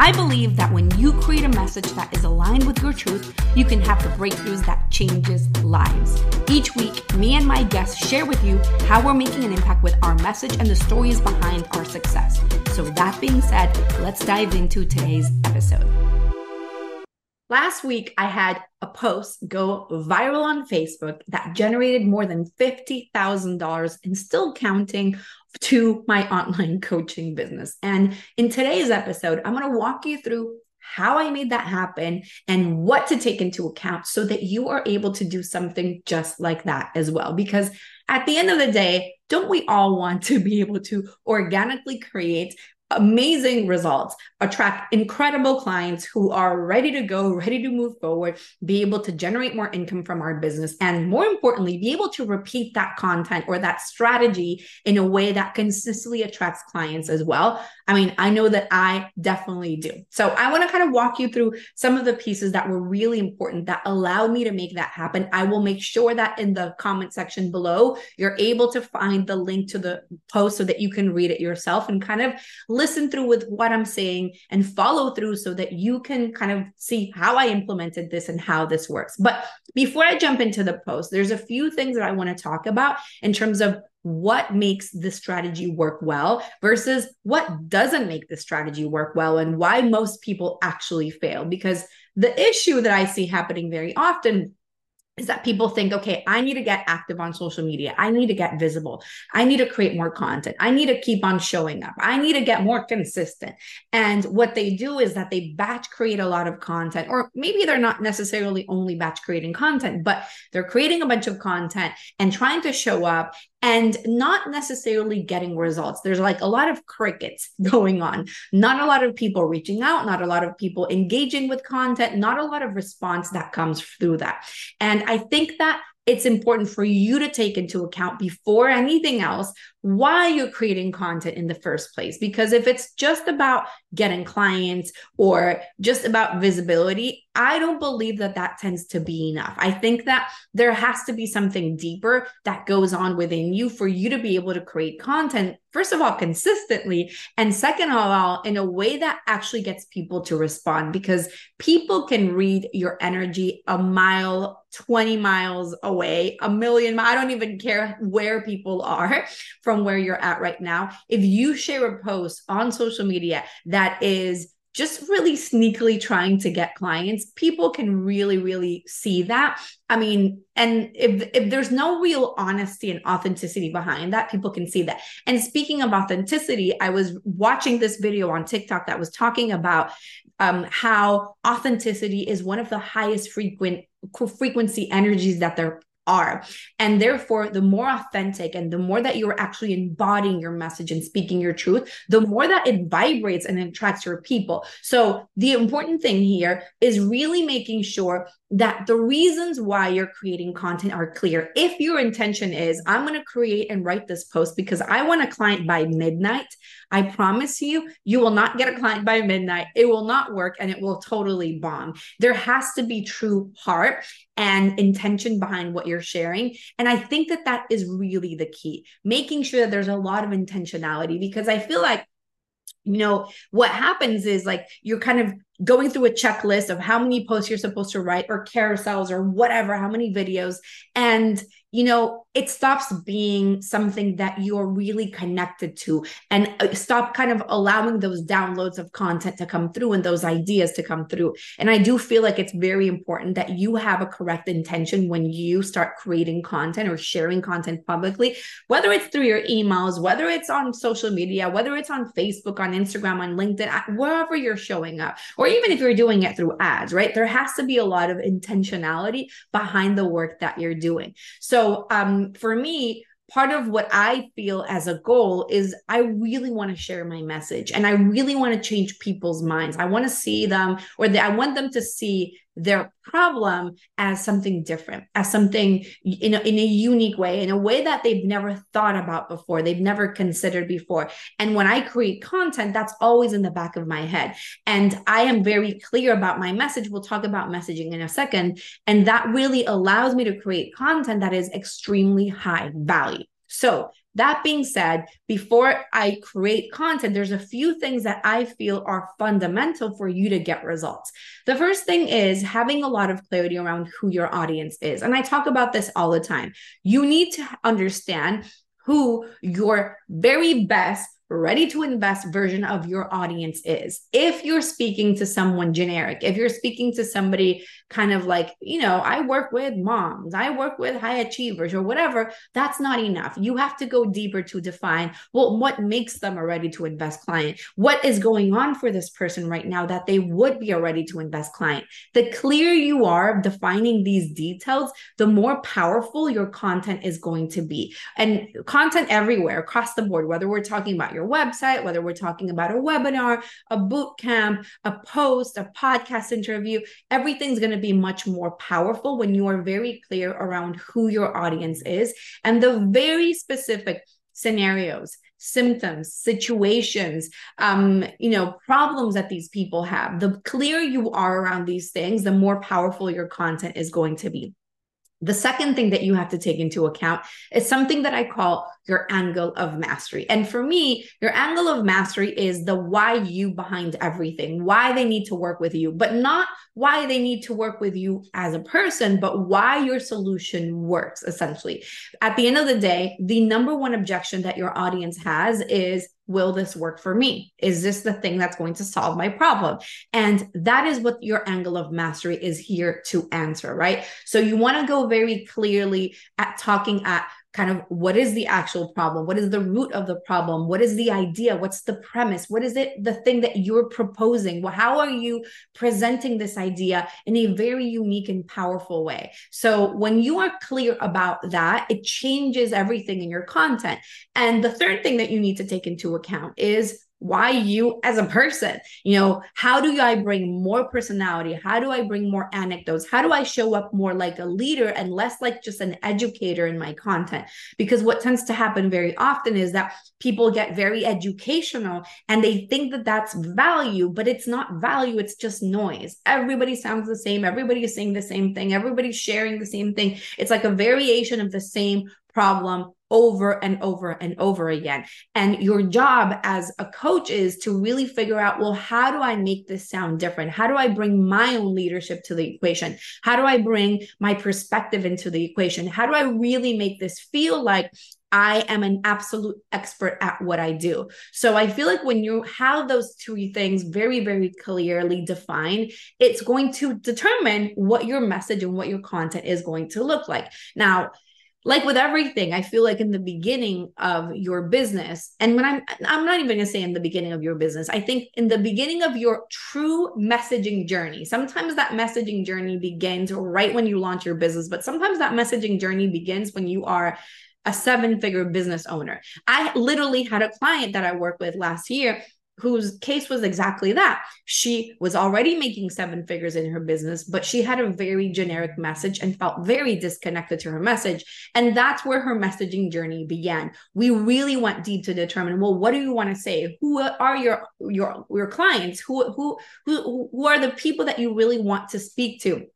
I believe that when you create a message that is aligned with your truth, you can have the breakthroughs that changes lives. Each week, me and my guests share with you how we're making an impact with our message and the stories behind our success. So that being said, let's dive into today's episode. Last week, I had a post go viral on Facebook that generated more than $50,000 and still counting to my online coaching business. And in today's episode, I'm going to walk you through how I made that happen and what to take into account so that you are able to do something just like that as well. Because at the end of the day, don't we all want to be able to organically create amazing results, attract incredible clients who are ready to go, ready to move forward, be able to generate more income from our business, and more importantly, be able to repeat that content or that strategy in a way that consistently attracts clients as well. I mean, I know that I definitely do. So I want to kind of walk you through some of the pieces that were really important that allowed me to make that happen. I will make sure that in the comment section below, you're able to find the link to the post so that you can read it yourself and kind of listen through with what I'm saying and follow through so that you can kind of see how I implemented this and how this works. But before I jump into the post, there's a few things that I want to talk about in terms of what makes the strategy work well versus what doesn't make the strategy work well and why most people actually fail. Because the issue that I see happening very often is that people think, okay, I need to get active on social media. I need to get visible. I need to create more content. I need to keep on showing up. I need to get more consistent. And what they do is that they batch create a lot of content, or maybe they're not necessarily only batch creating content, but they're creating a bunch of content and trying to show up and not necessarily getting results. There's like a lot of crickets going on, not a lot of people reaching out, not a lot of people engaging with content, not a lot of response that comes through that. And I think that it's important for you to take into account before anything else why you're creating content in the first place. Because if it's just about getting clients or just about visibility, I don't believe that that tends to be enough. I think that there has to be something deeper that goes on within you for you to be able to create content, first of all, consistently, and second of all, in a way that actually gets people to respond because people can read your energy a mile 20 miles away, a million. I don't even care where people are from where you're at right now. If you share a post on social media that is just really sneakily trying to get clients people can really really see that i mean and if if there's no real honesty and authenticity behind that people can see that and speaking of authenticity i was watching this video on tiktok that was talking about um, how authenticity is one of the highest frequent frequency energies that there are. And therefore, the more authentic and the more that you're actually embodying your message and speaking your truth, the more that it vibrates and attracts your people. So, the important thing here is really making sure that the reasons why you're creating content are clear. If your intention is, I'm going to create and write this post because I want a client by midnight, I promise you, you will not get a client by midnight. It will not work and it will totally bomb. There has to be true heart and intention behind what you're sharing. And I think that that is really the key, making sure that there's a lot of intentionality because I feel like you know what happens is like you're kind of going through a checklist of how many posts you're supposed to write or carousels or whatever how many videos and you know, it stops being something that you're really connected to and uh, stop kind of allowing those downloads of content to come through and those ideas to come through. And I do feel like it's very important that you have a correct intention when you start creating content or sharing content publicly, whether it's through your emails, whether it's on social media, whether it's on Facebook, on Instagram, on LinkedIn, wherever you're showing up, or even if you're doing it through ads, right? There has to be a lot of intentionality behind the work that you're doing. So um, for me, part of what I feel as a goal is I really want to share my message and I really want to change people's minds. I want to see them or I want them to see their problem as something different, as something in a, in a unique way, in a way that they've never thought about before, they've never considered before. And when I create content, that's always in the back of my head. And I am very clear about my message. We'll talk about messaging in a second. And that really allows me to create content that is extremely high value. So that being said, before I create content, there's a few things that I feel are fundamental for you to get results. The first thing is having a lot of clarity around who your audience is. And I talk about this all the time. You need to understand who your very best ready to invest version of your audience is. If you're speaking to someone generic, if you're speaking to somebody kind of like, you know, I work with moms, I work with high achievers or whatever, that's not enough. You have to go deeper to define well, what makes them a ready to invest client? What is going on for this person right now that they would be a ready to invest client? The clearer you are defining these details, the more powerful your content is going to be. And content everywhere across the board, whether we're talking about your your website, whether we're talking about a webinar, a boot camp, a post, a podcast interview, everything's going to be much more powerful when you are very clear around who your audience is and the very specific scenarios symptoms situations um you know problems that these people have. The clearer you are around these things the more powerful your content is going to be. The second thing that you have to take into account is something that I call your angle of mastery. And for me, your angle of mastery is the why you behind everything, why they need to work with you, but not why they need to work with you as a person, but why your solution works, essentially. At the end of the day, the number one objection that your audience has is will this work for me? Is this the thing that's going to solve my problem? And that is what your angle of mastery is here to answer, right? So you want to go very clearly at talking at kind of what is the actual problem? What is the root of the problem? What is the idea? What's the premise? What is it the thing that you're proposing? Well, how are you presenting this idea in a very unique and powerful way? So when you are clear about that it changes everything in your content. And the third thing that you need to take into account is why you as a person you know how do i bring more personality? How do i bring more anecdotes? How do i show up more like a leader and less like just an educator in my content? Because what tends to happen very often is that people get very educational and they think that that's value but it's not value it's just noise. Everybody sounds the same everybody is saying the same thing everybody's sharing the same thing. It's like a variation of the same problem over and over and over again. And your job as a coach is to really figure out well, how do I make this sound different? How do I bring my own leadership to the equation? How do I bring my perspective into the equation? How do I really make this feel like I am an absolute expert at what I do. So I feel like when you have those two things very, very clearly defined, it's going to determine what your message and what your content is going to look like. Now, like with everything i feel like in the beginning of your business and when i'm i'm not even going to say in the beginning of your business i think in the beginning of your true messaging journey. Sometimes that messaging journey begins right when you launch your business but sometimes that messaging journey begins when you are a seven figure business owner. I literally had a client that i worked with last year whose case was exactly that. She was already making seven figures in her business, but she had a very generic message and felt very disconnected to her message. And that's where her messaging journey began. We really went deep to determine, well, what do you want to say? Who are your your your clients? Who who who who are the people that you really want to speak to?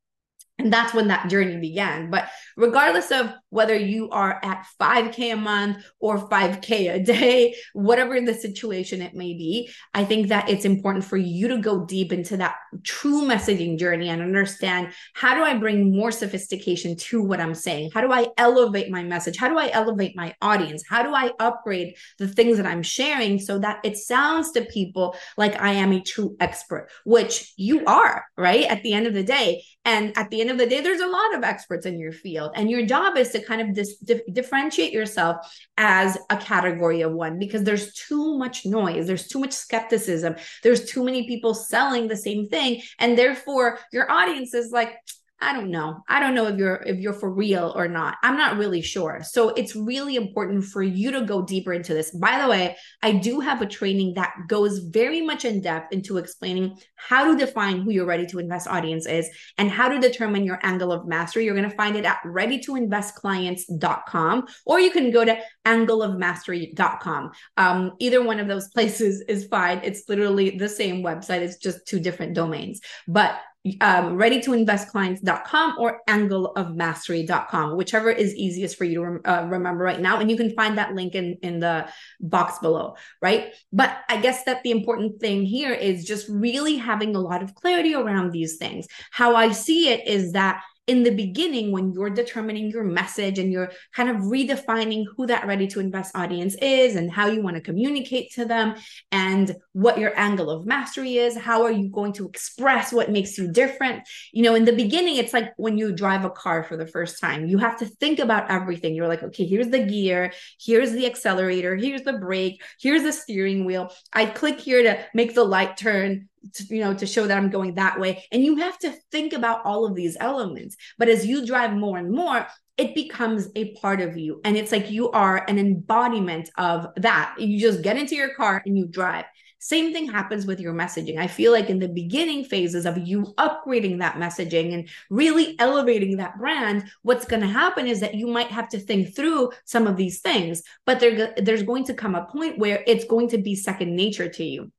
And that's when that journey began. But regardless of whether you are at 5K a month or 5K a day, whatever the situation it may be, I think that it's important for you to go deep into that true messaging journey and understand how do I bring more sophistication to what I'm saying? How do I elevate my message? How do I elevate my audience? How do I upgrade the things that I'm sharing so that it sounds to people like I am a true expert, which you are, right? At the end of the day. And at the end of the day, there's a lot of experts in your field. And your job is to kind of dis- dif- differentiate yourself as a category of one because there's too much noise, there's too much skepticism, there's too many people selling the same thing. And therefore, your audience is like, I don't know. I don't know if you're if you're for real or not. I'm not really sure. So it's really important for you to go deeper into this. By the way, I do have a training that goes very much in depth into explaining how to define who your ready to invest audience is and how to determine your angle of mastery. You're going to find it at readytoinvestclients.com or you can go to angleofmastery.com. Um, either one of those places is fine. It's literally the same website. It's just two different domains. But um, readytoinvestclients.com or angleofmastery.com, whichever is easiest for you to rem- uh, remember right now. And you can find that link in, in the box below, right? But I guess that the important thing here is just really having a lot of clarity around these things. How I see it is that in the beginning when you're determining your message and you're kind of redefining who that ready to invest audience is and how you want to communicate to them and what your angle of mastery is how are you going to express what makes you different? You know in the beginning it's like when you drive a car for the first time you have to think about everything. You're like okay here's the gear here's the accelerator here's the brake here's the steering wheel. I click here to make the light turn to, you know to show that i'm going that way. And you have to think about all of these elements. But as you drive more and more it becomes a part of you. And it's like you are an embodiment of that. You just get into your car and you drive. Same thing happens with your messaging. I feel like in the beginning phases of you upgrading that messaging and really elevating that brand, what's going to happen is that you might have to think through some of these things, but there, there's going to come a point where it's going to be second nature to you.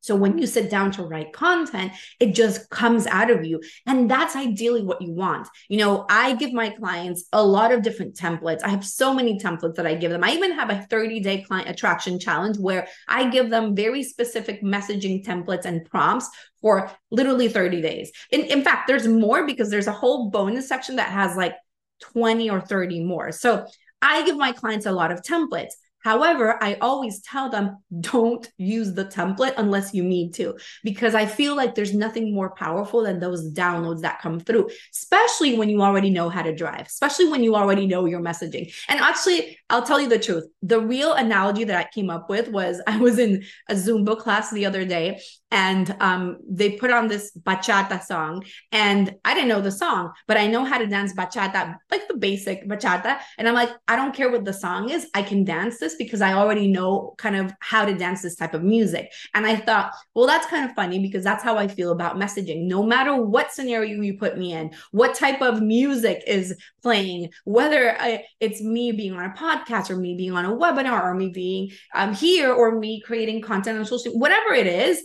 So when you sit down to write content, it just comes out of you. And that's ideally what you want. You know, I give my clients a lot of different templates. I have so many templates that I give them. I even have a 30 day client attraction challenge where I give them very specific messaging templates and prompts for literally 30 days. In, in fact, there's more because there's a whole bonus section that has like 20 or 30 more. So I give my clients a lot of templates. However, I always tell them don't use the template unless you need to, because I feel like there's nothing more powerful than those downloads that come through, especially when you already know how to drive, especially when you already know your messaging. And actually, I'll tell you the truth. The real analogy that I came up with was I was in a Zumba class the other day and um, they put on this bachata song. And i didn't know the song but i know how to dance bachata like the basic bachata. And i'm like i don't care what the song is. I can dance this because i already know kind of how to dance this type of music. And i thought well that's kind of funny because that's how i feel about messaging. No matter what scenario you put me in what type of music is playing whether I, it's me being on a podcast or me being on a webinar or me being um, here or me creating content on social whatever it is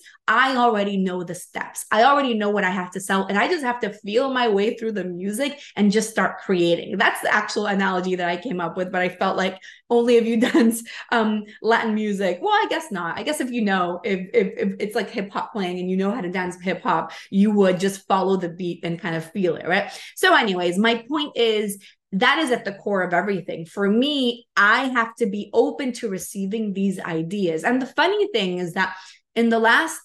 already know the steps. I already know what I have to sell. And I just have to feel my way through the music and just start creating. That's the actual analogy that I came up with. But I felt like only if you dance um, Latin music. Well, I guess not. I guess if you know, if, if, if it's like hip hop playing and you know how to dance hip hop, you would just follow the beat and kind of feel it. Right. So, anyways, my point is that is at the core of everything. For me, I have to be open to receiving these ideas. And the funny thing is that in the last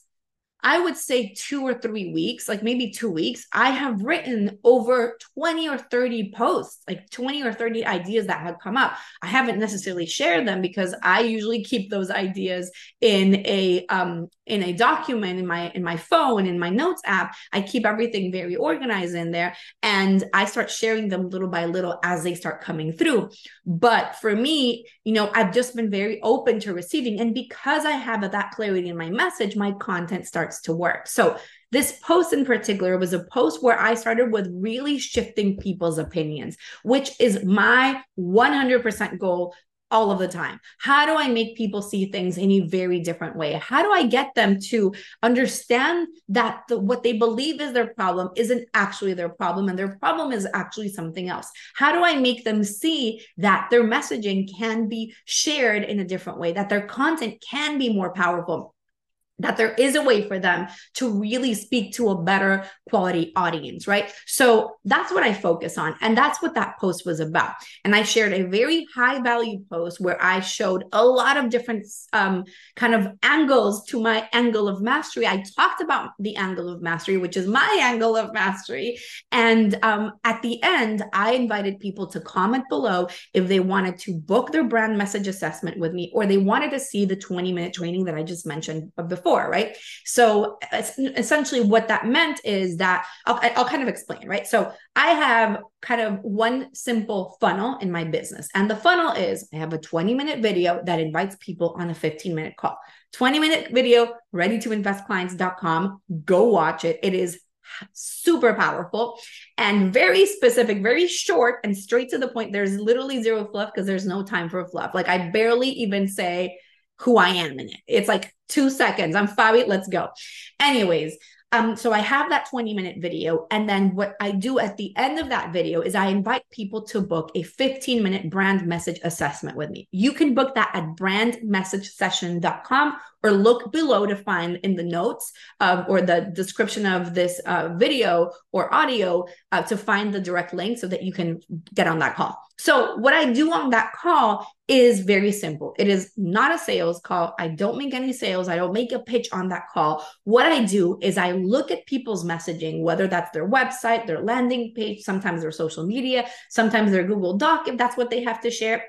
I would say two or three weeks, like maybe two weeks, I have written over 20 or 30 posts, like 20 or 30 ideas that have come up. I haven't necessarily shared them because I usually keep those ideas in a um in a document in my in my phone in my notes app. I keep everything very organized in there and I start sharing them little by little as they start coming through. But for me, you know, I've just been very open to receiving and because I have that clarity in my message, my content starts starts to work. So this post in particular was a post where I started with really shifting people's opinions, which is my 100% goal all of the time. How do I make people see things in a very different way? How do I get them to understand that the, what they believe is their problem isn't actually their problem and their problem is actually something else? How do I make them see that their messaging can be shared in a different way, that their content can be more powerful? That there is a way for them to really speak to a better quality audience, right? So that's what I focus on. And that's what that post was about. And I shared a very high value post where I showed a lot of different um, kind of angles to my angle of mastery. I talked about the angle of mastery, which is my angle of mastery. And um, at the end, I invited people to comment below if they wanted to book their brand message assessment with me or they wanted to see the 20 minute training that I just mentioned before right? So essentially, what that meant is that I'll, I'll kind of explain, right? So I have kind of one simple funnel in my business, and the funnel is I have a 20 minute video that invites people on a 15 minute call. 20 minute video, ready to invest clients.com. Go watch it. It is super powerful and very specific, very short and straight to the point. There's literally zero fluff because there's no time for fluff. Like I barely even say who I am in it. It's like two seconds. I'm Fabi, let's go. Anyways, um, so I have that 20 minute video. And then what I do at the end of that video is I invite people to book a 15 minute brand message assessment with me. You can book that at brandmessagesession.com or look below to find in the notes uh, or the description of this uh, video or audio uh, to find the direct link so that you can get on that call. So, what I do on that call is very simple. It is not a sales call. I don't make any sales. I don't make a pitch on that call. What I do is I look at people's messaging, whether that's their website, their landing page, sometimes their social media, sometimes their Google Doc, if that's what they have to share.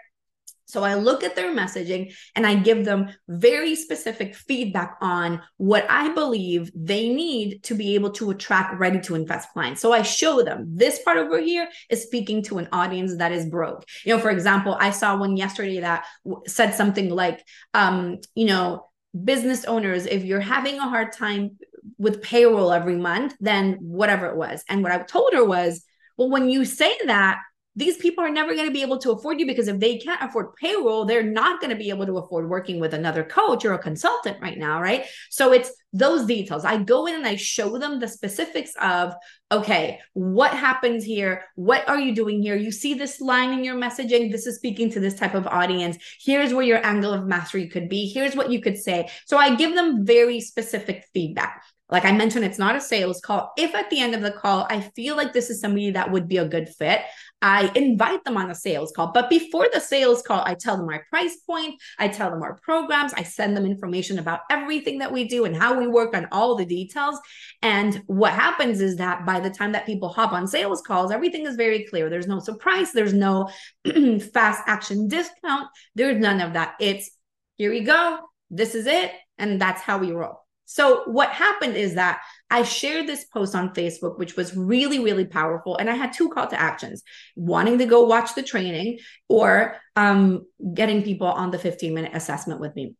So I look at their messaging and I give them very specific feedback on what I believe they need to be able to attract ready to invest clients. So I show them this part over here is speaking to an audience that is broke. You know, for example, I saw one yesterday that said something like, um, you know, business owners, if you're having a hard time with payroll every month, then whatever it was. And what I told her was, well, when you say that, these people are never going to be able to afford you because if they can't afford payroll, they're not going to be able to afford working with another coach or a consultant right now, right? So it's those details. I go in and I show them the specifics of, okay, what happens here? What are you doing here? You see this line in your messaging. This is speaking to this type of audience. Here's where your angle of mastery could be. Here's what you could say. So I give them very specific feedback. Like I mentioned, it's not a sales call. If at the end of the call, I feel like this is somebody that would be a good fit, I invite them on a sales call. But before the sales call, I tell them our price point, I tell them our programs, I send them information about everything that we do and how we work on all the details. And what happens is that by the time that people hop on sales calls, everything is very clear. There's no surprise, there's no fast action discount, there's none of that. It's here we go, this is it, and that's how we roll. So, what happened is that I shared this post on Facebook, which was really, really powerful. And I had two call to actions wanting to go watch the training or um, getting people on the 15 minute assessment with me.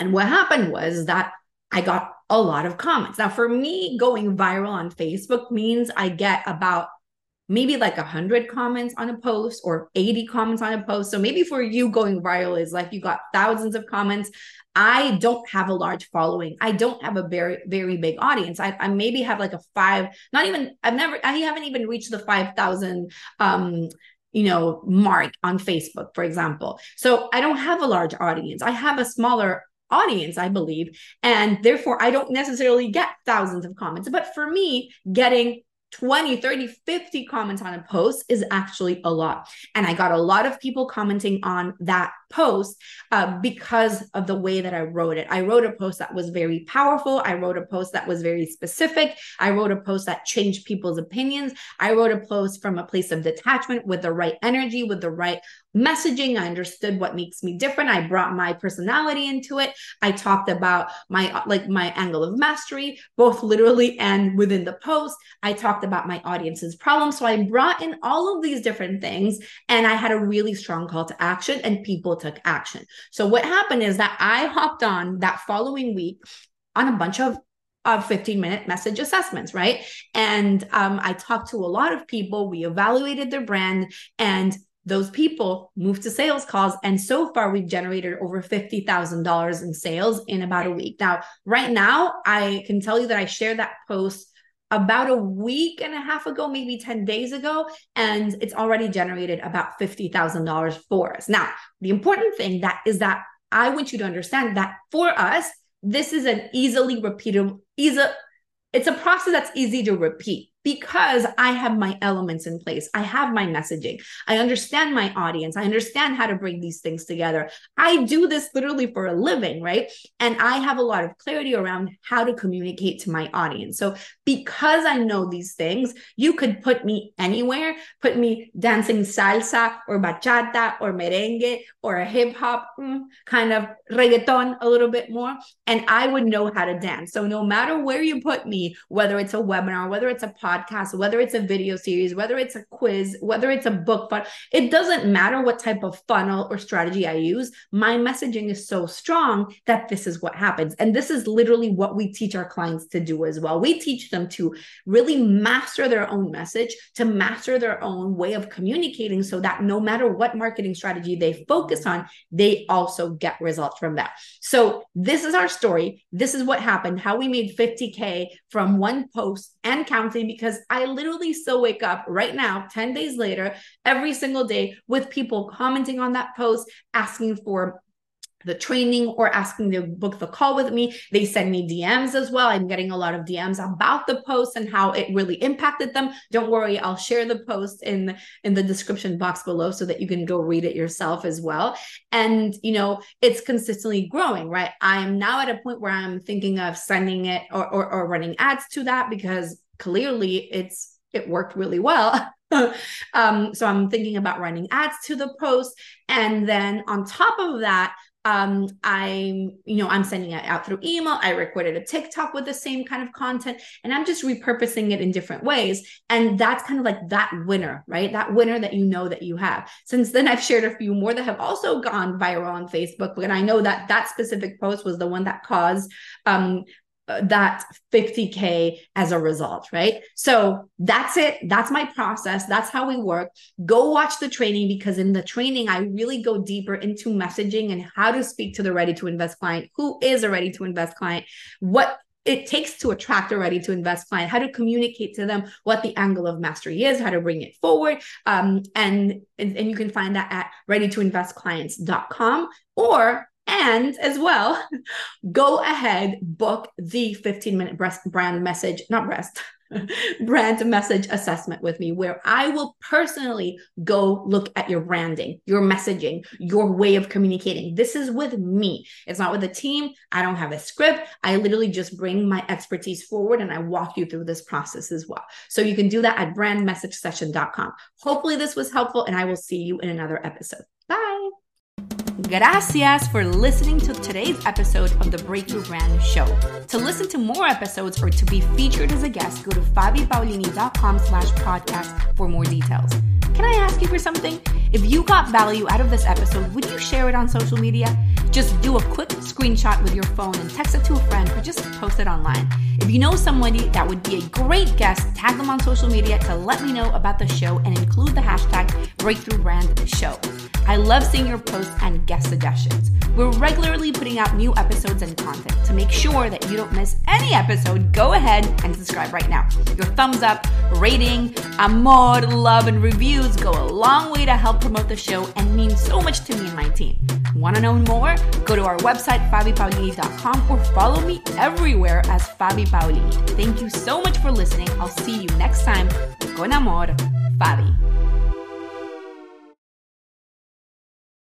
And what happened was that I got a lot of comments. Now, for me, going viral on Facebook means I get about maybe like 100 comments on a post or 80 comments on a post. So maybe for you going viral is like you got thousands of comments. I don't have a large following. I don't have a very, very big audience. I, I maybe have like a five, not even, I've never, I haven't even reached the 5,000 um, you know, mark on Facebook, for example. So I don't have a large audience. I have a smaller audience, I believe. And therefore, I don't necessarily get thousands of comments. But for me, getting 20, 30, 50 comments on a post is actually a lot. And I got a lot of people commenting on that post uh, because of the way that I wrote it. I wrote a post that was very powerful. I wrote a post that was very specific. I wrote a post that changed people's opinions. I wrote a post from a place of detachment with the right energy, with the right messaging. I understood what makes me different. I brought my personality into it. I talked about my like my angle of mastery, both literally and within the post. I talked about my audience's problem. So I brought in all of these different things and I had a really strong call to action and people took action. So what happened is that I hopped on that following week on a bunch of of 15 minute message assessments, right? And um, I talked to a lot of people. We evaluated their brand, and those people moved to sales calls. And so far, we've generated over $50,000 in sales in about a week. Now, right now, I can tell you that I shared that post about a week and a half ago, maybe 10 days ago, and it's already generated about $50,000 for us. Now, the important thing that is that I want you to understand that for us, this is an easily repeatable, easy, it's a process that's easy to repeat because I have my elements in place. I have my messaging. I understand my audience. I understand how to bring these things together. I do this literally for a living, right? And I have a lot of clarity around how to communicate to my audience. So, because I know these things, you could put me anywhere, put me dancing salsa or bachata or merengue or a hip hop mm, kind of reggaeton a little bit more, and I would know how to dance. So, no matter where you put me, whether it's a webinar, whether it's a podcast, whether it's a video series, whether it's a quiz, whether it's a book, but it doesn't matter what type of funnel or strategy I use. My messaging is so strong that this is what happens. And this is literally what we teach our clients to do as well. We teach them to really master their own message, to master their own way of communicating so that no matter what marketing strategy they focus on, they also get results from that. So, this is our story. This is what happened, how we made 50K from one post and counting, because I literally still wake up right now, 10 days later, every single day with people commenting on that post, asking for the training or asking to book the call with me. They send me DMs as well. I'm getting a lot of DMs about the post and how it really impacted them. Don't worry, I'll share the post in in the description box below so that you can go read it yourself as well. And you know, it's consistently growing, right? I'm now at a point where I'm thinking of sending it or or, or running ads to that because clearly it's it worked really well. um, so I'm thinking about running ads to the post. And then on top of that, um i'm you know i'm sending it out through email. I recorded a tiktok with the same kind of content and i'm just repurposing it in different ways. And that's kind of like that winner right? That winner that you know that you have. Since then i've shared a few more that have also gone viral on facebook and i know that that specific post was the one that caused um that 50k as a result right? So that's it. That's my process. That's how we work. Go watch the training because in the training i really go deeper into messaging and how to speak to the ready to invest client who is a ready to invest client what it takes to attract a ready to invest client, how to communicate to them what the angle of mastery is, how to bring it forward. Um, and, and, and you can find that at readytoinvestclients.com or and as well, go ahead, book the 15 minute breast brand message, not breast, brand message assessment with me, where I will personally go look at your branding, your messaging, your way of communicating. This is with me. It's not with a team. I don't have a script. I literally just bring my expertise forward and I walk you through this process as well. So you can do that at brandmessagesession.com. Hopefully, this was helpful, and I will see you in another episode. Gracias for listening to today's episode of the Breakthrough Brand Show. To listen to more episodes or to be featured as a guest, go to fabipaolini.com slash podcast for more details. Can I ask you for something? If you got value out of this episode, would you share it on social media? Just do a quick screenshot with your phone and text it to a friend or just post it online. If you know somebody that would be a great guest, tag them on social media to let me know about the show and include the hashtag Breakthrough Brand Show. I love seeing your posts and guest suggestions. We're regularly putting out new episodes and content. To make sure that you don't miss any episode, go ahead and subscribe right now. Your thumbs up, rating, amor, love, and reviews go a long way to help promote the show and mean so much to me and my team. Want to know more? Go to our website, fabipaolini.com, or follow me everywhere as Fabi Paolini. Thank you so much for listening. I'll see you next time. Con amor, Fabi.